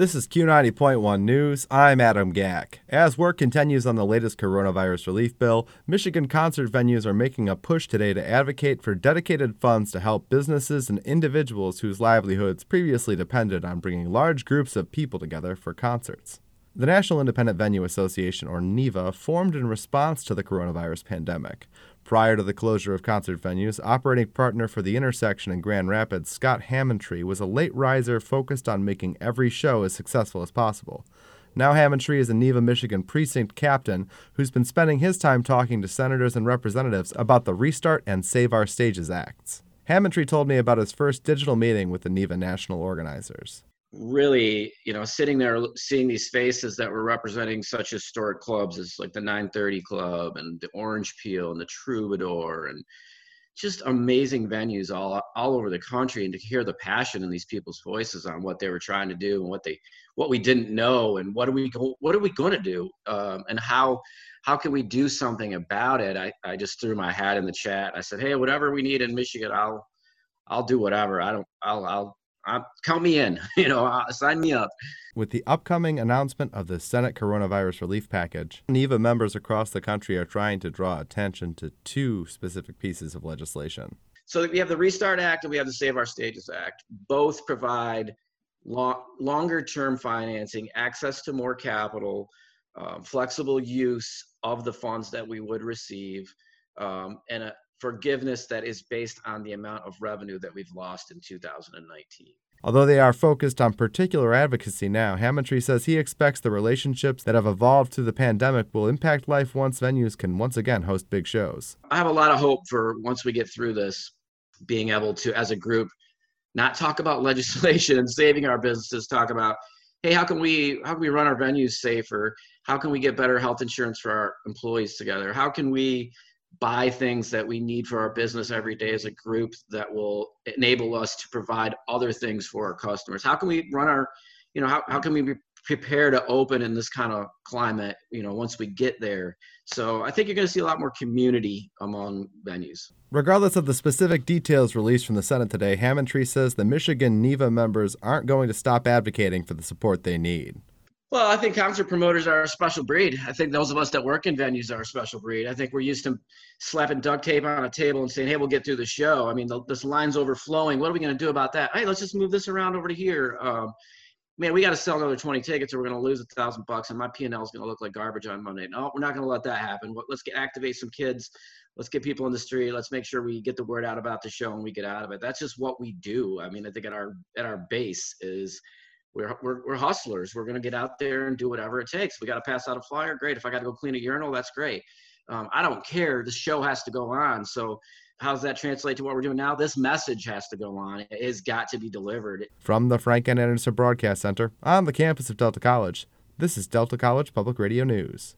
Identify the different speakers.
Speaker 1: This is Q90.1 News. I'm Adam Gack. As work continues on the latest coronavirus relief bill, Michigan concert venues are making a push today to advocate for dedicated funds to help businesses and individuals whose livelihoods previously depended on bringing large groups of people together for concerts. The National Independent Venue Association, or NIVA, formed in response to the coronavirus pandemic. Prior to the closure of concert venues, operating partner for the intersection in Grand Rapids, Scott Hammontree, was a late riser focused on making every show as successful as possible. Now, Hammontree is a NIVA, Michigan precinct captain who's been spending his time talking to senators and representatives about the Restart and Save Our Stages Acts. Hammontree told me about his first digital meeting with the NIVA national organizers
Speaker 2: really, you know, sitting there seeing these faces that were representing such historic clubs as like the 930 Club and the Orange Peel and the Troubadour and just amazing venues all all over the country and to hear the passion in these people's voices on what they were trying to do and what they what we didn't know and what are we what are we going to do um, and how how can we do something about it? I, I just threw my hat in the chat. I said hey whatever we need in michigan i'll i'll do whatever. I don't i'll i'll uh, count me in. You know, uh, sign me up.
Speaker 1: With the upcoming announcement of the Senate coronavirus relief package, NIVA members across the country are trying to draw attention to two specific pieces of legislation.
Speaker 2: So we have the Restart Act and we have the Save Our Stages Act. Both provide long, longer term financing, access to more capital, um, flexible use of the funds that we would receive, um, and a, forgiveness that is based on the amount of revenue that we've lost in 2019.
Speaker 1: Although they are focused on particular advocacy now, Hammontree says he expects the relationships that have evolved through the pandemic will impact life once venues can once again host big shows.
Speaker 2: I have a lot of hope for once we get through this, being able to, as a group, not talk about legislation and saving our businesses, talk about, hey, how can we how can we run our venues safer? How can we get better health insurance for our employees together? How can we buy things that we need for our business every day as a group that will enable us to provide other things for our customers. How can we run our you know how, how can we be prepared to open in this kind of climate you know once we get there? So i think you're going to see a lot more community among venues.
Speaker 1: Regardless of the specific details released from the senate today hammontree says the michigan NIVA members aren't going to stop advocating for the support they need
Speaker 2: well, I think concert promoters are a special breed. I think those of us that work in venues are a special breed. I think we're used to slapping duct tape on a table and saying, "Hey, we'll get through the show." I mean, the, this line's overflowing. What are we going to do about that? Hey, let's just move this around over to here. Um, man, we got to sell another 20 tickets, or we're going to lose a thousand bucks, and my P and L is going to look like garbage on Monday. No, we're not going to let that happen. Let's get, activate some kids. Let's get people in the street. Let's make sure we get the word out about the show and we get out of it. That's just what we do. I mean, I think at our at our base is we're, we're, we're hustlers. We're going to get out there and do whatever it takes. We got to pass out a flyer. Great. If I got to go clean a urinal, that's great. Um, I don't care. The show has to go on. So, how does that translate to what we're doing now? This message has to go on. It has got to be delivered.
Speaker 1: From the Frank N. Anderson Broadcast Center on the campus of Delta College, this is Delta College Public Radio News.